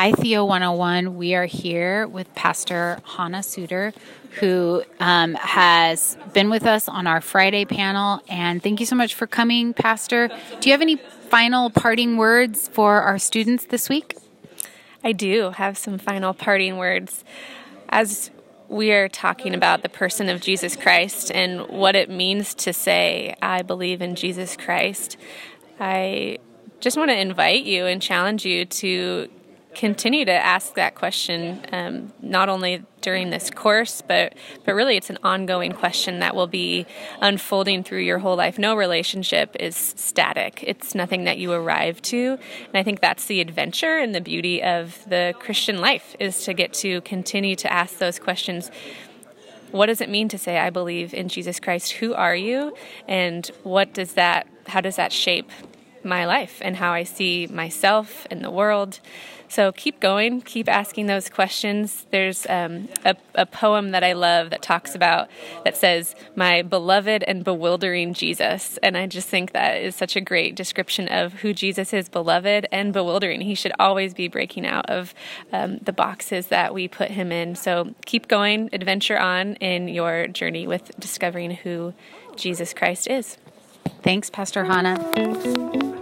Hi, Theo 101. We are here with Pastor Hannah Suter, who um, has been with us on our Friday panel. And thank you so much for coming, Pastor. Do you have any final parting words for our students this week? I do have some final parting words. As we are talking about the person of Jesus Christ and what it means to say, I believe in Jesus Christ, I just want to invite you and challenge you to continue to ask that question um, not only during this course but but really it's an ongoing question that will be unfolding through your whole life. No relationship is static. It's nothing that you arrive to. And i think that's the adventure and the beauty of the christian life is to get to continue to ask those questions. What does it mean to say i believe in jesus christ. Who are you? And what does that how does that shape my life and how i see myself and the world so keep going, keep asking those questions. There's um, a, a poem that I love that talks about, that says, My beloved and bewildering Jesus. And I just think that is such a great description of who Jesus is beloved and bewildering. He should always be breaking out of um, the boxes that we put him in. So keep going, adventure on in your journey with discovering who Jesus Christ is. Thanks, Pastor Hannah.